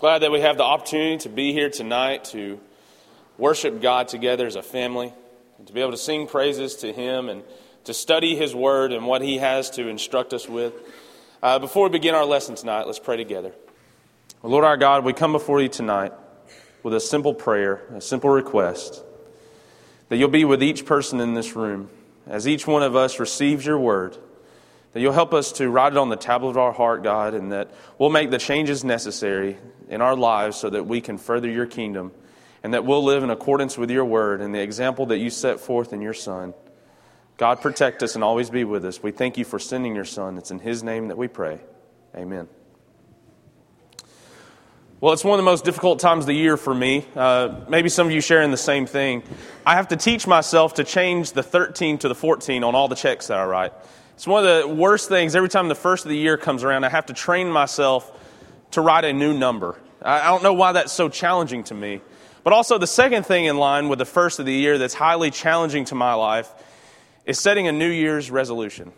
Glad that we have the opportunity to be here tonight to worship God together as a family, and to be able to sing praises to Him and to study His Word and what He has to instruct us with. Uh, before we begin our lesson tonight, let's pray together. Lord our God, we come before you tonight with a simple prayer, a simple request that you'll be with each person in this room as each one of us receives your Word that you'll help us to write it on the tablet of our heart, God, and that we'll make the changes necessary in our lives so that we can further your kingdom and that we'll live in accordance with your word and the example that you set forth in your Son. God, protect us and always be with us. We thank you for sending your Son. It's in his name that we pray. Amen. Well, it's one of the most difficult times of the year for me. Uh, maybe some of you sharing the same thing. I have to teach myself to change the 13 to the 14 on all the checks that I write. It's one of the worst things. Every time the first of the year comes around, I have to train myself to write a new number. I don't know why that's so challenging to me. But also, the second thing in line with the first of the year that's highly challenging to my life is setting a New Year's resolution.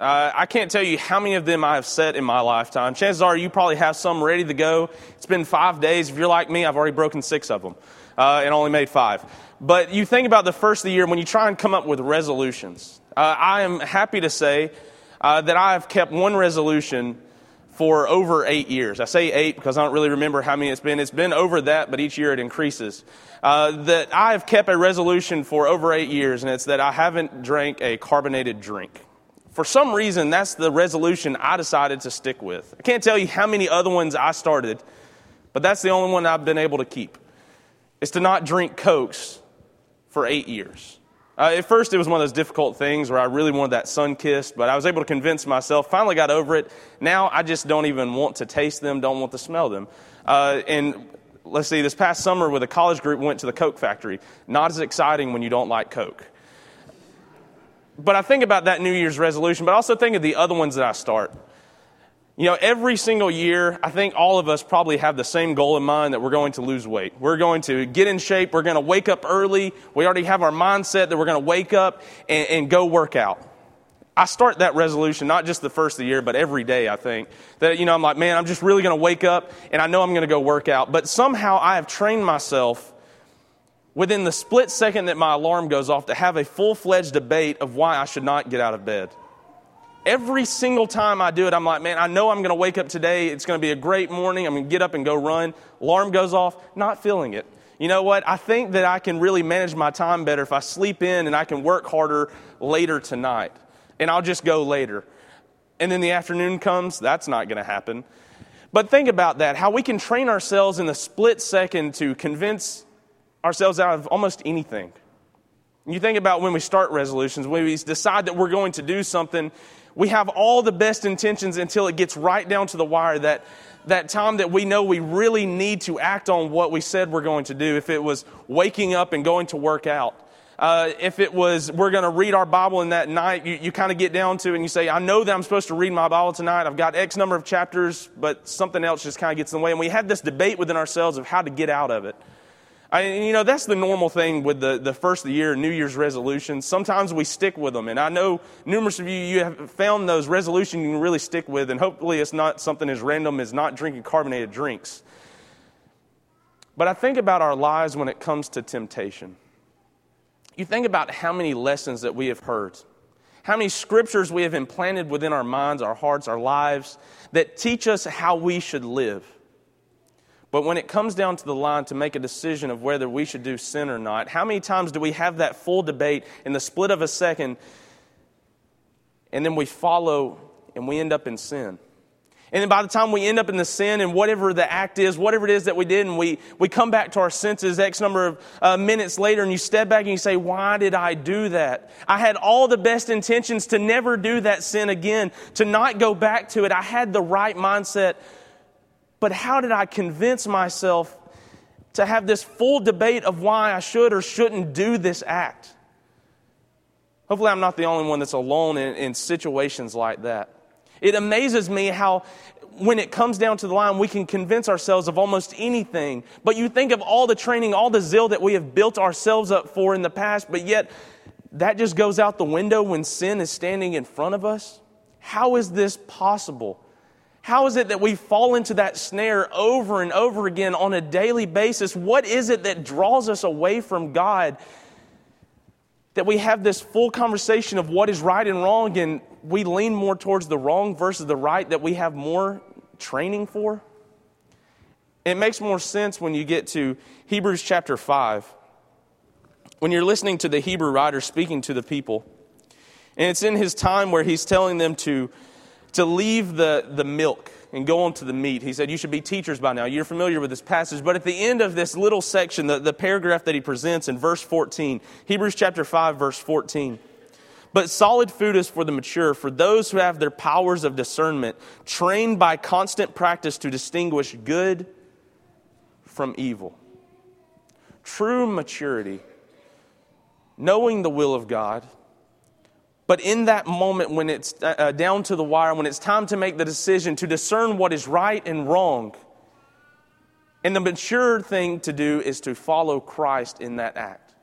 Uh, I can't tell you how many of them I have set in my lifetime. Chances are you probably have some ready to go. It's been five days. If you're like me, I've already broken six of them uh, and only made five. But you think about the first of the year when you try and come up with resolutions. Uh, I am happy to say uh, that I have kept one resolution for over eight years. I say eight because I don't really remember how many it's been. It's been over that, but each year it increases. Uh, that I have kept a resolution for over eight years, and it's that I haven't drank a carbonated drink. For some reason, that's the resolution I decided to stick with. I can't tell you how many other ones I started, but that's the only one I've been able to keep. It's to not drink Cokes for eight years. Uh, at first, it was one of those difficult things where I really wanted that Sunkist, but I was able to convince myself. Finally, got over it. Now, I just don't even want to taste them, don't want to smell them. Uh, and let's see, this past summer with a college group, we went to the Coke factory. Not as exciting when you don't like Coke. But I think about that New Year's resolution, but also think of the other ones that I start. You know, every single year, I think all of us probably have the same goal in mind that we're going to lose weight. We're going to get in shape. We're going to wake up early. We already have our mindset that we're going to wake up and, and go work out. I start that resolution not just the first of the year, but every day, I think. That, you know, I'm like, man, I'm just really going to wake up and I know I'm going to go work out. But somehow I have trained myself within the split second that my alarm goes off to have a full fledged debate of why I should not get out of bed. Every single time I do it, I'm like, man, I know I'm going to wake up today. It's going to be a great morning. I'm going to get up and go run. Alarm goes off, not feeling it. You know what? I think that I can really manage my time better if I sleep in and I can work harder later tonight. And I'll just go later. And then the afternoon comes, that's not going to happen. But think about that how we can train ourselves in a split second to convince ourselves out of almost anything. You think about when we start resolutions, when we decide that we're going to do something, we have all the best intentions until it gets right down to the wire that that time that we know we really need to act on what we said we're going to do. If it was waking up and going to work out, uh, if it was we're going to read our Bible in that night, you, you kind of get down to it and you say, I know that I'm supposed to read my Bible tonight. I've got X number of chapters, but something else just kind of gets in the way. And we have this debate within ourselves of how to get out of it. I, you know, that's the normal thing with the, the first of the year, New Year's resolutions. Sometimes we stick with them. And I know numerous of you, you have found those resolutions you can really stick with. And hopefully it's not something as random as not drinking carbonated drinks. But I think about our lives when it comes to temptation. You think about how many lessons that we have heard, how many scriptures we have implanted within our minds, our hearts, our lives that teach us how we should live. But when it comes down to the line to make a decision of whether we should do sin or not, how many times do we have that full debate in the split of a second and then we follow and we end up in sin? And then by the time we end up in the sin and whatever the act is, whatever it is that we did, and we, we come back to our senses X number of uh, minutes later, and you step back and you say, Why did I do that? I had all the best intentions to never do that sin again, to not go back to it. I had the right mindset but how did I convince myself to have this full debate of why I should or shouldn't do this act? Hopefully, I'm not the only one that's alone in, in situations like that. It amazes me how when it comes down to the line, we can convince ourselves of almost anything. But you think of all the training, all the zeal that we have built ourselves up for in the past, but yet that just goes out the window when sin is standing in front of us? How is this possible? How is it that we fall into that snare over and over again on a daily basis? What is it that draws us away from God? That we have this full conversation of what is right and wrong, and we lean more towards the wrong versus the right that we have more training for? It makes more sense when you get to Hebrews chapter 5. When you're listening to the Hebrew writer speaking to the people, and it's in his time where he's telling them to to leave the, the milk and go on to the meat. He said, You should be teachers by now. You're familiar with this passage. But at the end of this little section, the, the paragraph that he presents in verse 14, Hebrews chapter 5, verse 14. But solid food is for the mature, for those who have their powers of discernment, trained by constant practice to distinguish good from evil. True maturity, knowing the will of God, but in that moment, when it's uh, uh, down to the wire, when it's time to make the decision to discern what is right and wrong, and the mature thing to do is to follow Christ in that act.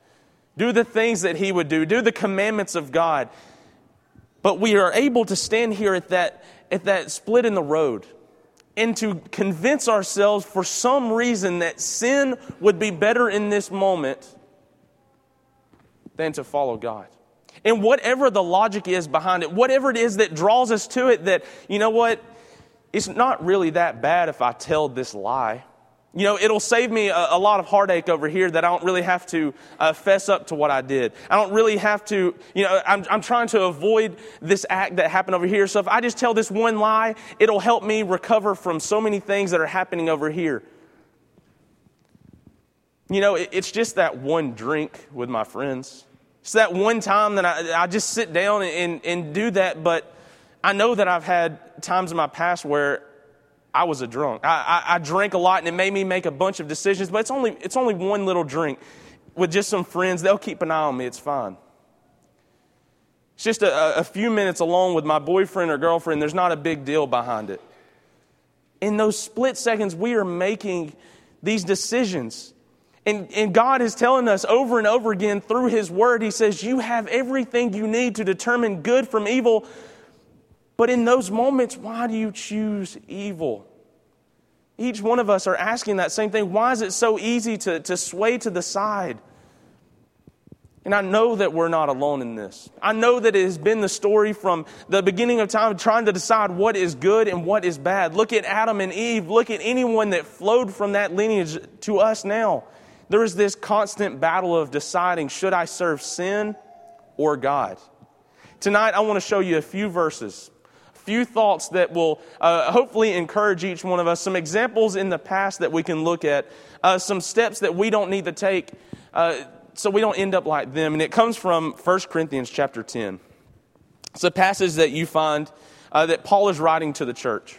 Do the things that He would do, do the commandments of God. But we are able to stand here at that, at that split in the road and to convince ourselves for some reason that sin would be better in this moment than to follow God. And whatever the logic is behind it, whatever it is that draws us to it, that, you know what, it's not really that bad if I tell this lie. You know, it'll save me a, a lot of heartache over here that I don't really have to uh, fess up to what I did. I don't really have to, you know, I'm, I'm trying to avoid this act that happened over here. So if I just tell this one lie, it'll help me recover from so many things that are happening over here. You know, it, it's just that one drink with my friends. It's that one time that I, I just sit down and, and do that, but I know that I've had times in my past where I was a drunk. I, I, I, drank a lot and it made me make a bunch of decisions, but it's only, it's only one little drink with just some friends. They'll keep an eye on me. It's fine. It's just a, a few minutes alone with my boyfriend or girlfriend. There's not a big deal behind it. In those split seconds, we are making these decisions. And, and God is telling us over and over again through His Word, He says, You have everything you need to determine good from evil. But in those moments, why do you choose evil? Each one of us are asking that same thing. Why is it so easy to, to sway to the side? And I know that we're not alone in this. I know that it has been the story from the beginning of time trying to decide what is good and what is bad. Look at Adam and Eve. Look at anyone that flowed from that lineage to us now. There is this constant battle of deciding should I serve sin or God? Tonight, I want to show you a few verses, a few thoughts that will uh, hopefully encourage each one of us, some examples in the past that we can look at, uh, some steps that we don't need to take uh, so we don't end up like them. And it comes from 1 Corinthians chapter 10. It's a passage that you find uh, that Paul is writing to the church.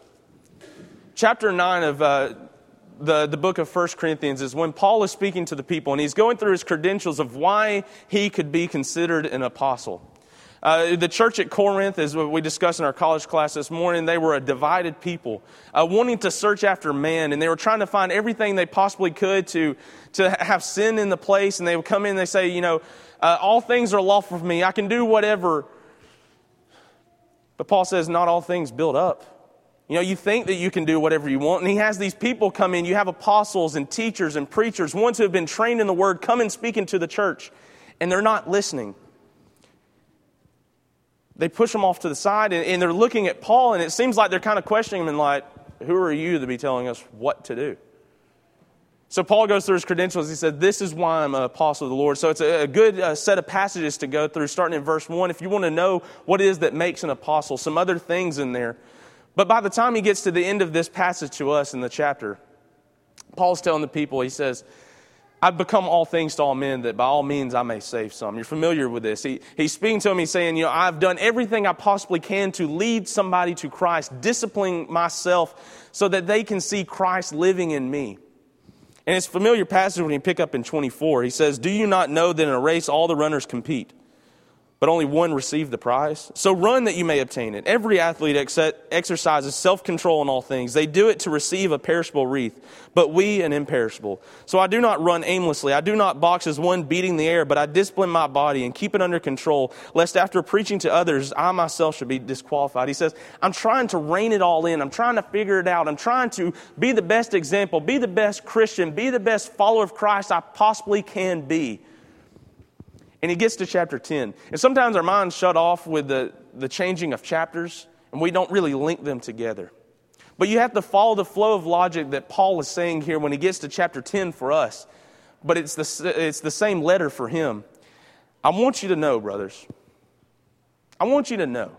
Chapter 9 of uh, the, the book of 1 Corinthians is when Paul is speaking to the people and he's going through his credentials of why he could be considered an apostle. Uh, the church at Corinth, as we discussed in our college class this morning, they were a divided people, uh, wanting to search after man, and they were trying to find everything they possibly could to, to have sin in the place. And they would come in and they say, you know, uh, all things are lawful for me. I can do whatever. But Paul says, not all things build up. You know, you think that you can do whatever you want, and he has these people come in. You have apostles and teachers and preachers, ones who have been trained in the word, come and speak into the church, and they're not listening. They push them off to the side, and, and they're looking at Paul, and it seems like they're kind of questioning him and like, who are you to be telling us what to do? So Paul goes through his credentials. He said, This is why I'm an apostle of the Lord. So it's a, good uh, set of passages to go through, starting in verse 1. If you want to know what it is that makes an apostle, some other things in there. But by the time he gets to the end of this passage to us in the chapter, Paul's telling the people, he says, I've become all things to all men that by all means I may save some. You're familiar with this. He, he's speaking to him, he's saying, You know, I've done everything I possibly can to lead somebody to Christ, disciplining myself so that they can see Christ living in me. And it's familiar passage when you pick up in 24. He says, Do you not know that in a race all the runners compete, but only one received the prize. So run that you may obtain it. Every athlete ex- exercises self control in all things. They do it to receive a perishable wreath, but we an imperishable. So I do not run aimlessly. I do not box as one beating the air, but I discipline my body and keep it under control, lest after preaching to others, I myself should be disqualified. He says, I'm trying to rein it all in. I'm trying to figure it out. I'm trying to be the best example, be the best Christian, be the best follower of Christ I possibly can be. And he gets to chapter 10. And sometimes our minds shut off with the, the changing of chapters, and we don't really link them together. But you have to follow the flow of logic that Paul is saying here when he gets to chapter 10 for us. But it's the, it's the same letter for him. I want you to know, brothers. I want you to know.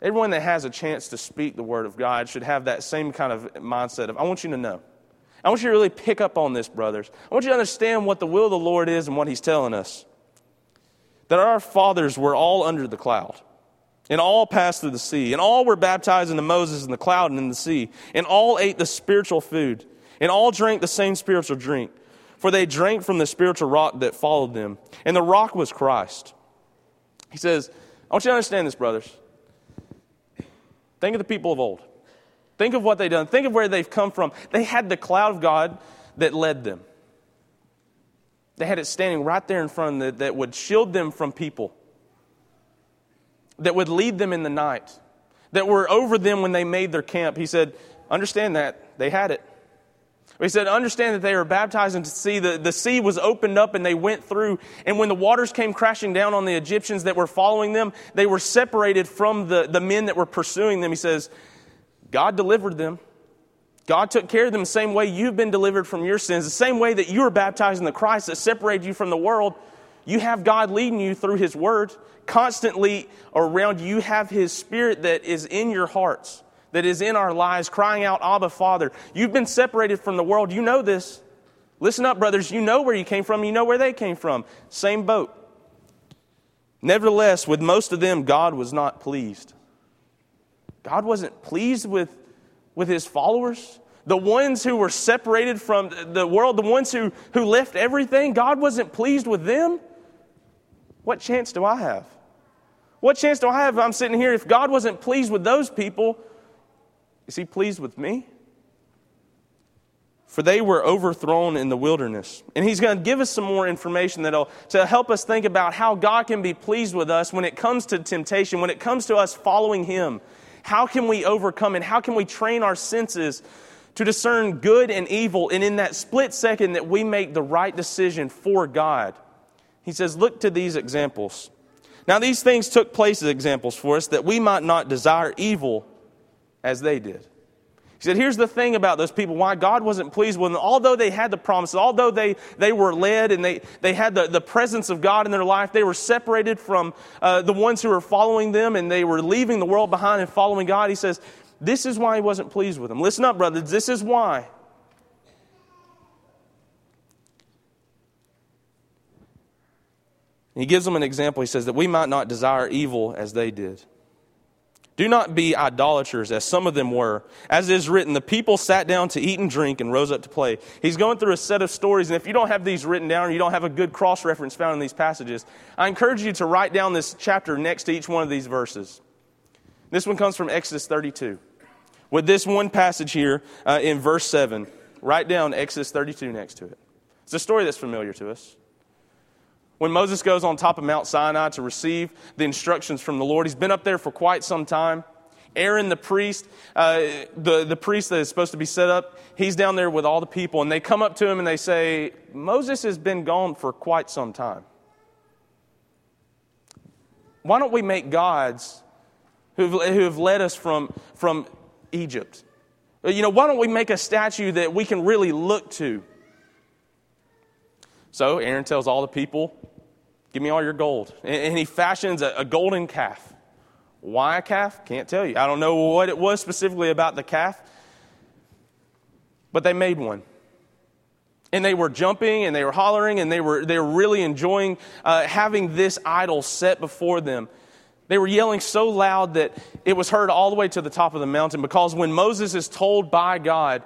Everyone that has a chance to speak the word of God should have that same kind of mindset of, I want you to know. I want you to really pick up on this, brothers. I want you to understand what the will of the Lord is and what He's telling us. That our fathers were all under the cloud, and all passed through the sea, and all were baptized into Moses in the cloud and in the sea, and all ate the spiritual food, and all drank the same spiritual drink. For they drank from the spiritual rock that followed them, and the rock was Christ. He says, I want you to understand this, brothers. Think of the people of old. Think of what they've done. Think of where they've come from. They had the cloud of God that led them. They had it standing right there in front of them that would shield them from people, that would lead them in the night, that were over them when they made their camp. He said, Understand that. They had it. He said, Understand that they were baptized into sea. The, the sea was opened up and they went through. And when the waters came crashing down on the Egyptians that were following them, they were separated from the, the men that were pursuing them. He says, God delivered them. God took care of them the same way you've been delivered from your sins, the same way that you were baptized in the Christ that separated you from the world. You have God leading you through His Word. Constantly around you, you have His Spirit that is in your hearts, that is in our lives, crying out, Abba, Father. You've been separated from the world. You know this. Listen up, brothers. You know where you came from. You know where they came from. Same boat. Nevertheless, with most of them, God was not pleased. God wasn't pleased with, with his followers. The ones who were separated from the world, the ones who, who left everything, God wasn't pleased with them. What chance do I have? What chance do I have if I'm sitting here? If God wasn't pleased with those people, is he pleased with me? For they were overthrown in the wilderness. And he's going to give us some more information that'll to help us think about how God can be pleased with us when it comes to temptation, when it comes to us following him. How can we overcome and how can we train our senses to discern good and evil? And in that split second that we make the right decision for God, he says, Look to these examples. Now, these things took place as examples for us that we might not desire evil as they did. He said, Here's the thing about those people why God wasn't pleased with them. Although they had the promises, although they, they were led and they, they had the, the presence of God in their life, they were separated from uh, the ones who were following them and they were leaving the world behind and following God. He says, This is why He wasn't pleased with them. Listen up, brothers. This is why. He gives them an example. He says that we might not desire evil as they did. Do not be idolaters, as some of them were. As is written, the people sat down to eat and drink and rose up to play. He's going through a set of stories, and if you don't have these written down or you don't have a good cross reference found in these passages, I encourage you to write down this chapter next to each one of these verses. This one comes from Exodus 32. With this one passage here uh, in verse 7, write down Exodus 32 next to it. It's a story that's familiar to us. When Moses goes on top of Mount Sinai to receive the instructions from the Lord, he's been up there for quite some time. Aaron, the priest, uh, the, the priest that is supposed to be set up, he's down there with all the people, and they come up to him and they say, Moses has been gone for quite some time. Why don't we make gods who have led us from, from Egypt? You know, why don't we make a statue that we can really look to? So Aaron tells all the people, Give me all your gold. And he fashions a, golden calf. Why a calf? Can't tell you. I don't know what it was specifically about the calf, but they made one. And they were jumping and they were hollering and they were, they were really enjoying uh, having this idol set before them. They were yelling so loud that it was heard all the way to the top of the mountain because when Moses is told by God,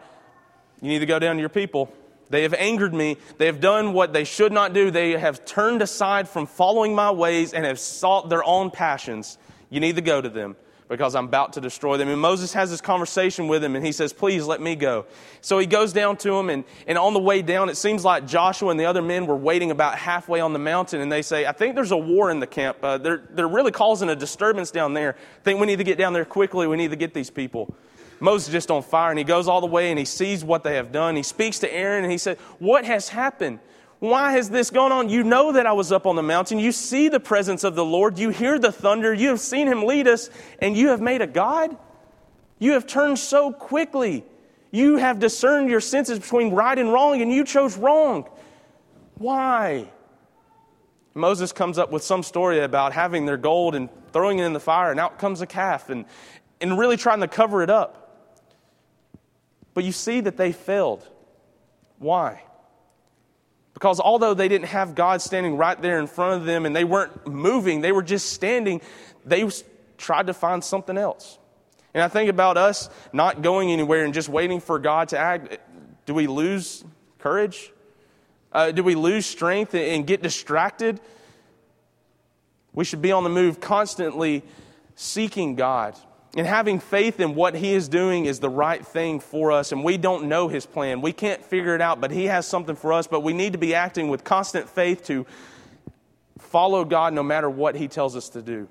you need to go down to your people, They have angered me. They have done what they should not do. They have turned aside from following my ways and have sought their own passions. You need to go to them because I'm about to destroy them. And Moses has this conversation with him and he says, Please let me go. So he goes down to him, and, and on the way down, it seems like Joshua and the other men were waiting about halfway on the mountain, and they say, I think there's a war in the camp. Uh, they're, they're really causing a disturbance down there. I think we need to get down there quickly. We need to get these people. Moses just on fire, and he goes all the way and he sees what they have done. He speaks to Aaron and he said, What has happened? Why has this gone on? You know that I was up on the mountain. You see the presence of the Lord. You hear the thunder. You have seen him lead us, and you have made a God? You have turned so quickly. You have discerned your senses between right and wrong, and you chose wrong. Why? Moses comes up with some story about having their gold and throwing it in the fire, and out comes a calf, and, and really trying to cover it up. But you see that they failed. Why? Because although they didn't have God standing right there in front of them and they weren't moving, they were just standing, they tried to find something else. And I think about us not going anywhere and just waiting for God to act. Do we lose courage? Uh, do we lose strength and get distracted? We should be on the move, constantly seeking God and having faith in what He is doing is the right thing for us, and we don't know His plan. We can't figure it out, but He has something for us, but we need to be acting with constant faith to follow God no matter what He tells us to do.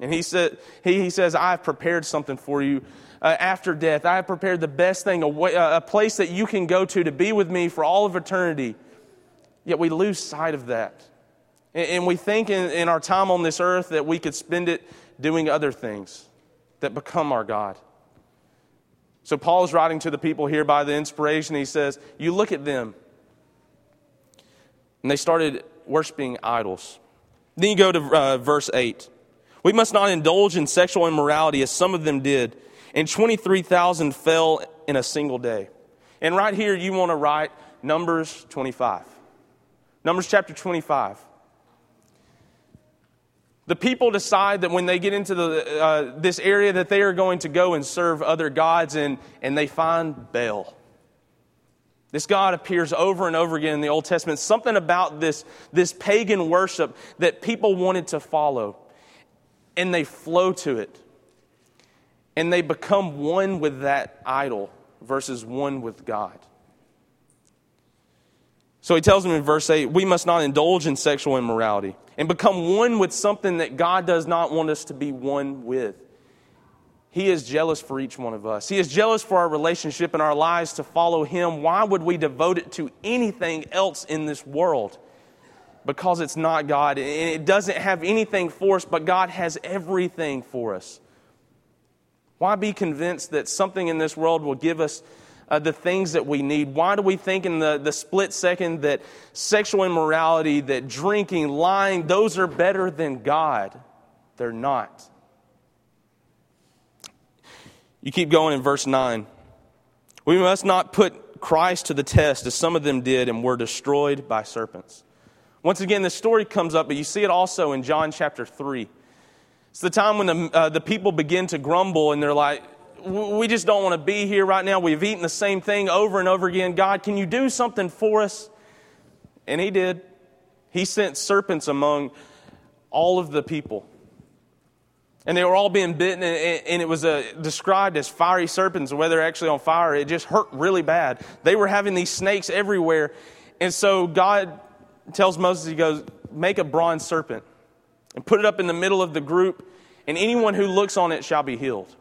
And He, said, he, he says, I have prepared something for you uh, after death. I have prepared the best thing, a, way, a place that you can go to to be with me for all of eternity. Yet we lose sight of that. And, and we think in, in our time on this earth that we could spend it doing other things that become our God. So Paul is writing to the people here by the inspiration. He says, You look at them. And they started worshiping idols. Then you go to uh, verse 8. We must not indulge in sexual immorality as some of them did, and 23,000 fell in a single day. And right here, you want to write Numbers 25. Numbers chapter 25. The people decide that when they get into the, uh, this area that they are going to go and serve other gods, and, and they find Baal. This God appears over and over again in the Old Testament. Something about this, this pagan worship that people wanted to follow. And they flow to it. And they become one with that idol versus one with God. So he tells them in verse 8 we must not indulge in sexual immorality and become one with something that God does not want us to be one with. He is jealous for each one of us. He is jealous for our relationship and our lives to follow Him. Why would we devote it to anything else in this world? Because it's not God and it doesn't have anything for us, but God has everything for us. Why be convinced that something in this world will give us uh, the things that we need? Why do we think in the, the split second that sexual immorality, that drinking, lying, those are better than God? They're not. You keep going in verse 9. We must not put Christ to the test as some of them did and were destroyed by serpents. Once again, this story comes up, but you see it also in John chapter 3. It's the time when the, uh, the people begin to grumble and they're like, we just don't want to be here right now. We've eaten the same thing over and over again. God, can you do something for us? And He did. He sent serpents among all of the people. And they were all being bitten, and it was uh, described as fiery serpents. Whether actually on fire, it just hurt really bad. They were having these snakes everywhere. And so God tells Moses, He goes, Make a bronze serpent and put it up in the middle of the group, and anyone who looks on it shall be healed.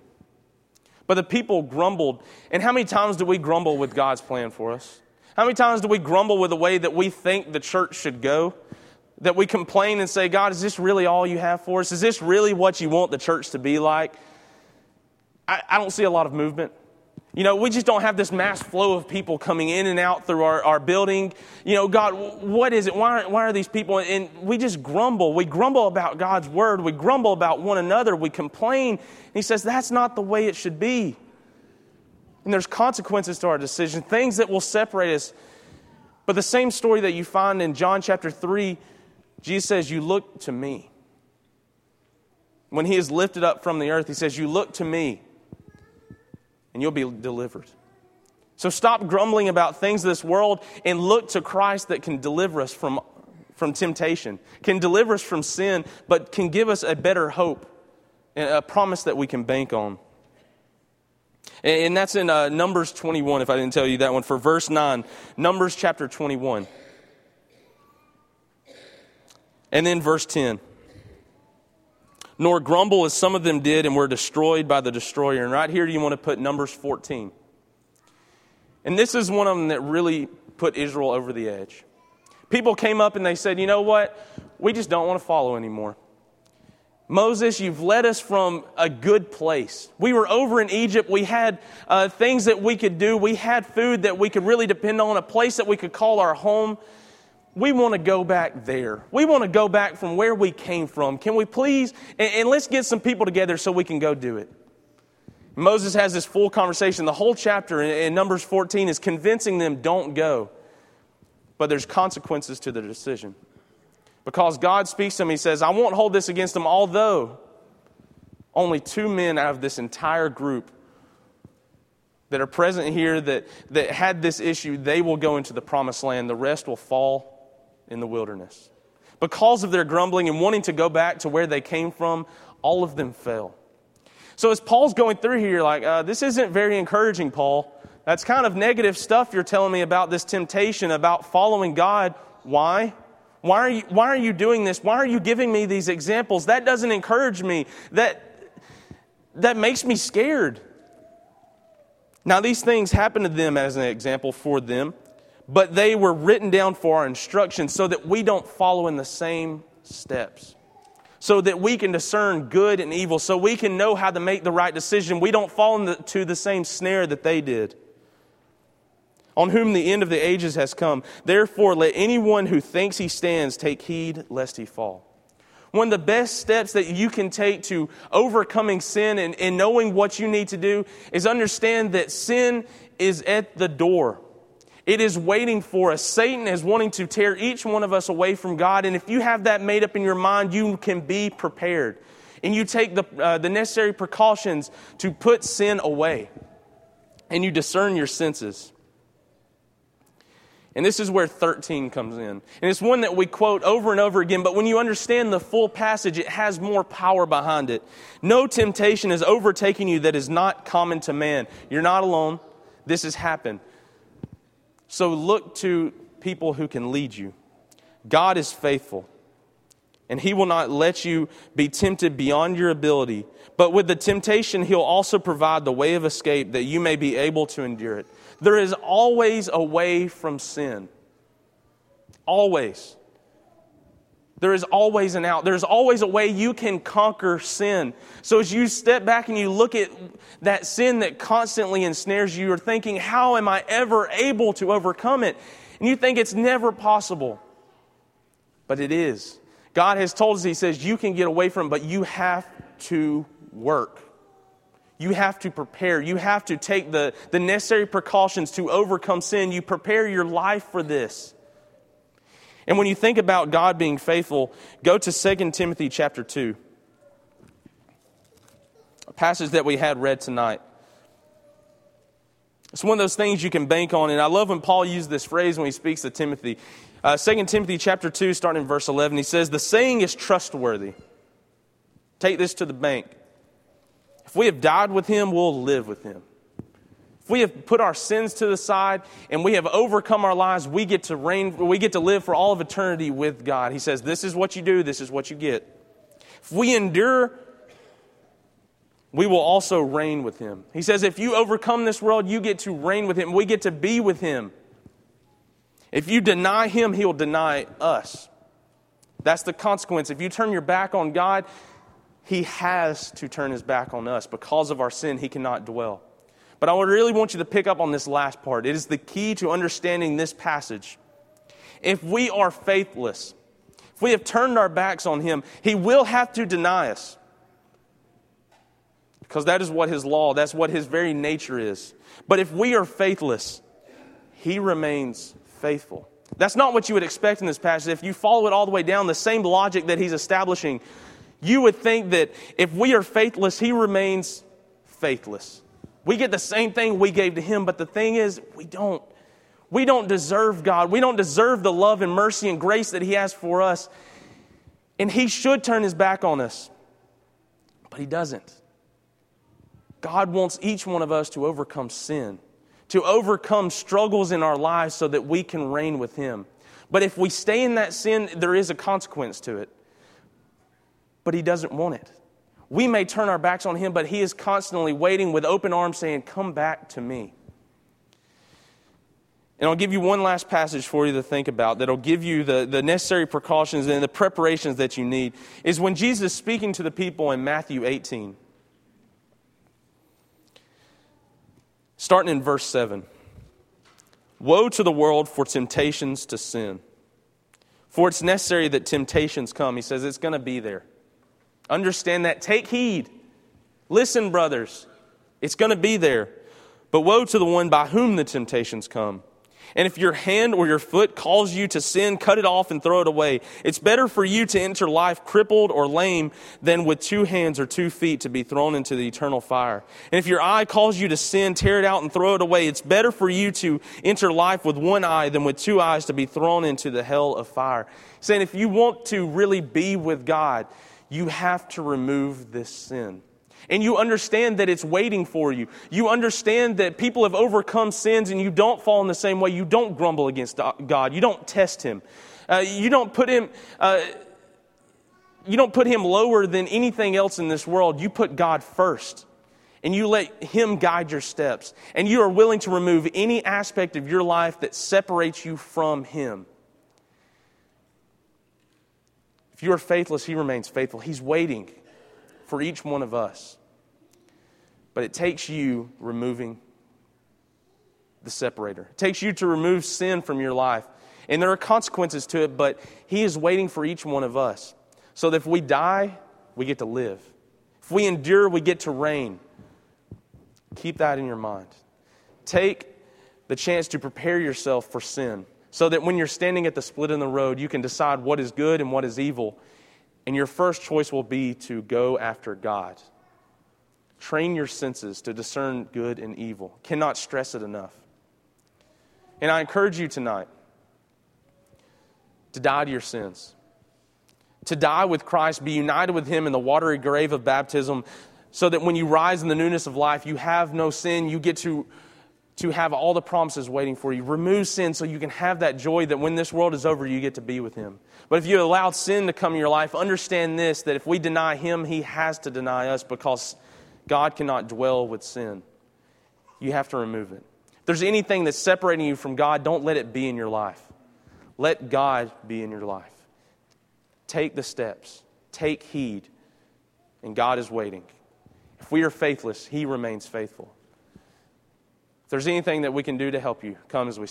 But the people grumbled. And how many times do we grumble with God's plan for us? How many times do we grumble with the way that we think the church should go? That we complain and say, God, is this really all you have for us? Is this really what you want the church to be like? I, I don't see a lot of movement. You know, we just don't have this mass flow of people coming in and out through our, our building. You know, God, what is it? Why, why are these people? And we just grumble. We grumble about God's word. We grumble about one another. We complain. And he says that's not the way it should be. And there's consequences to our decision, things that will separate us. But the same story that you find in John chapter 3, Jesus says, You look to me. When he is lifted up from the earth, he says, You look to me and you'll be delivered. So stop grumbling about things of this world and look to Christ that can deliver us from, from temptation, can deliver us from sin, but can give us a better hope and a promise that we can bank on. And that's in uh, Numbers 21, if I didn't tell you that one, for verse 9. Numbers chapter 21. And then verse 10. Nor grumble as some of them did and were destroyed by the destroyer. And right here you want to put Numbers 14. And this is one of them that really put Israel over the edge. People came up and they said, you know what? We just don't want to follow anymore. Moses, you've led us from a good place. We were over in Egypt. We had uh, things that we could do. We had food that we could really depend on, a place that we could call our home. We want to go back there. We want to go back from where we came from. Can we please? And, and let's get some people together so we can go do it. Moses has this full conversation. The whole chapter in, in Numbers 14 is convincing them don't go. But there's consequences to their decision. Because God speaks to him, he says, I won't hold this against them, although only two men out of this entire group that are present here that, that had this issue, they will go into the promised land. The rest will fall in the wilderness. Because of their grumbling and wanting to go back to where they came from, all of them fell. So as Paul's going through here, like, uh, this isn't very encouraging, Paul. That's kind of negative stuff you're telling me about this temptation, about following God. Why? Why are, you, why are you doing this? Why are you giving me these examples? That doesn't encourage me. That, that makes me scared. Now, these things happened to them as an example for them, but they were written down for our instruction so that we don't follow in the same steps. So that we can discern good and evil, so we can know how to make the right decision. We don't fall into the same snare that they did on whom the end of the ages has come. Therefore, let anyone who thinks he stands take heed lest he fall. One of the best steps that you can take to overcoming sin and, and knowing what you need to do is understand that sin is at the door. It is waiting for us. Satan is wanting to tear each one of us away from God. And if you have that made up in your mind, you can be prepared. And you take the, uh, the necessary precautions to put sin away. And you discern your senses. And this is where 13 comes in. And it's one that we quote over and over again, but when you understand the full passage, it has more power behind it. No temptation is overtaking you that is not common to man. You're not alone. This has happened. So look to people who can lead you. God is faithful, and He will not let you be tempted beyond your ability. But with the temptation, He'll also provide the way of escape that you may be able to endure it. There is always a way from sin. Always. There is always an out. There's always a way you can conquer sin. So as you step back and you look at that sin that constantly ensnares you, you're thinking, how am I ever able to overcome it? And you think it's never possible. But it is. God has told us, He says, you can get away from it, but you have to work. You have to prepare. You have to take the, the necessary precautions to overcome sin. You prepare your life for this. And when you think about God being faithful, go to 2 Timothy chapter 2, a passage that we had read tonight. It's one of those things you can bank on. And I love when Paul used this phrase when he speaks to Timothy. Uh, 2 Timothy chapter 2, starting in verse 11, he says, The saying is trustworthy. Take this to the bank. If we have died with him, we'll live with him. We have put our sins to the side and we have overcome our lives, we get to reign, we get to live for all of eternity with God. He says, This is what you do, this is what you get. If we endure, we will also reign with him. He says, If you overcome this world, you get to reign with him. We get to be with him. If you deny him, he'll deny us. That's the consequence. If you turn your back on God, he has to turn his back on us. Because of our sin, he cannot dwell. But I really want you to pick up on this last part. It is the key to understanding this passage. If we are faithless, if we have turned our backs on him, he will have to deny us. Because that is what his law, that's what his very nature is. But if we are faithless, he remains faithful. That's not what you would expect in this passage. If you follow it all the way down, the same logic that he's establishing you would think that if we are faithless, he remains faithless. We get the same thing we gave to him, but the thing is, we don't. We don't deserve God. We don't deserve the love and mercy and grace that he has for us. And he should turn his back on us, but he doesn't. God wants each one of us to overcome sin, to overcome struggles in our lives so that we can reign with him. But if we stay in that sin, there is a consequence to it. But he doesn't want it. We may turn our backs on him, but he is constantly waiting with open arms saying, Come back to me. And I'll give you one last passage for you to think about that'll give you the, the necessary precautions and the preparations that you need. Is when Jesus is speaking to the people in Matthew 18. Starting in verse 7. Woe to the world for temptations to sin. For it's necessary that temptations come. He says it's going to be there. Understand that. Take heed. Listen, brothers. It's going to be there. But woe to the one by whom the temptations come. And if your hand or your foot calls you to sin, cut it off and throw it away. It's better for you to enter life crippled or lame than with two hands or two feet to be thrown into the eternal fire. And if your eye calls you to sin, tear it out and throw it away. It's better for you to enter life with one eye than with two eyes to be thrown into the hell of fire. Saying if you want to really be with God, you have to remove this sin and you understand that it's waiting for you. You understand that people have overcome sins and you don't fall in the same way. You don't grumble against God. You don't test Him. Uh, you don't put Him. Uh, you don't put him lower than anything else in this world. You put God first. And you let him guide your steps. And you are willing to remove any aspect of your life that separates you from him. You are faithless, he remains faithful. He's waiting for each one of us. But it takes you removing the separator. It takes you to remove sin from your life. And there are consequences to it, but He is waiting for each one of us. So that if we die, we get to live. If we endure, we get to reign. Keep that in your mind. Take the chance to prepare yourself for sin so that when you're standing at the split in the road, you can decide what is good and what is evil. And your first choice will be to go after God. Train your senses to discern good and evil. Cannot stress it enough. And I encourage you tonight to die to your sins, to die with Christ, be united with Him in the watery grave of baptism, so that when you rise in the newness of life, you have no sin. You get to, to have all the promises waiting for you. Remove sin so you can have that joy that when this world is over, you get to be with Him. But if you allow sin to come in your life, understand this that if we deny Him, He has to deny us because God cannot dwell with sin. You have to remove it. If there's anything that's separating you from God, don't let it be in your life. Let God be in your life. Take the steps, take heed, and God is waiting. If we are faithless, He remains faithful. If there's anything that we can do to help you, come as we stand.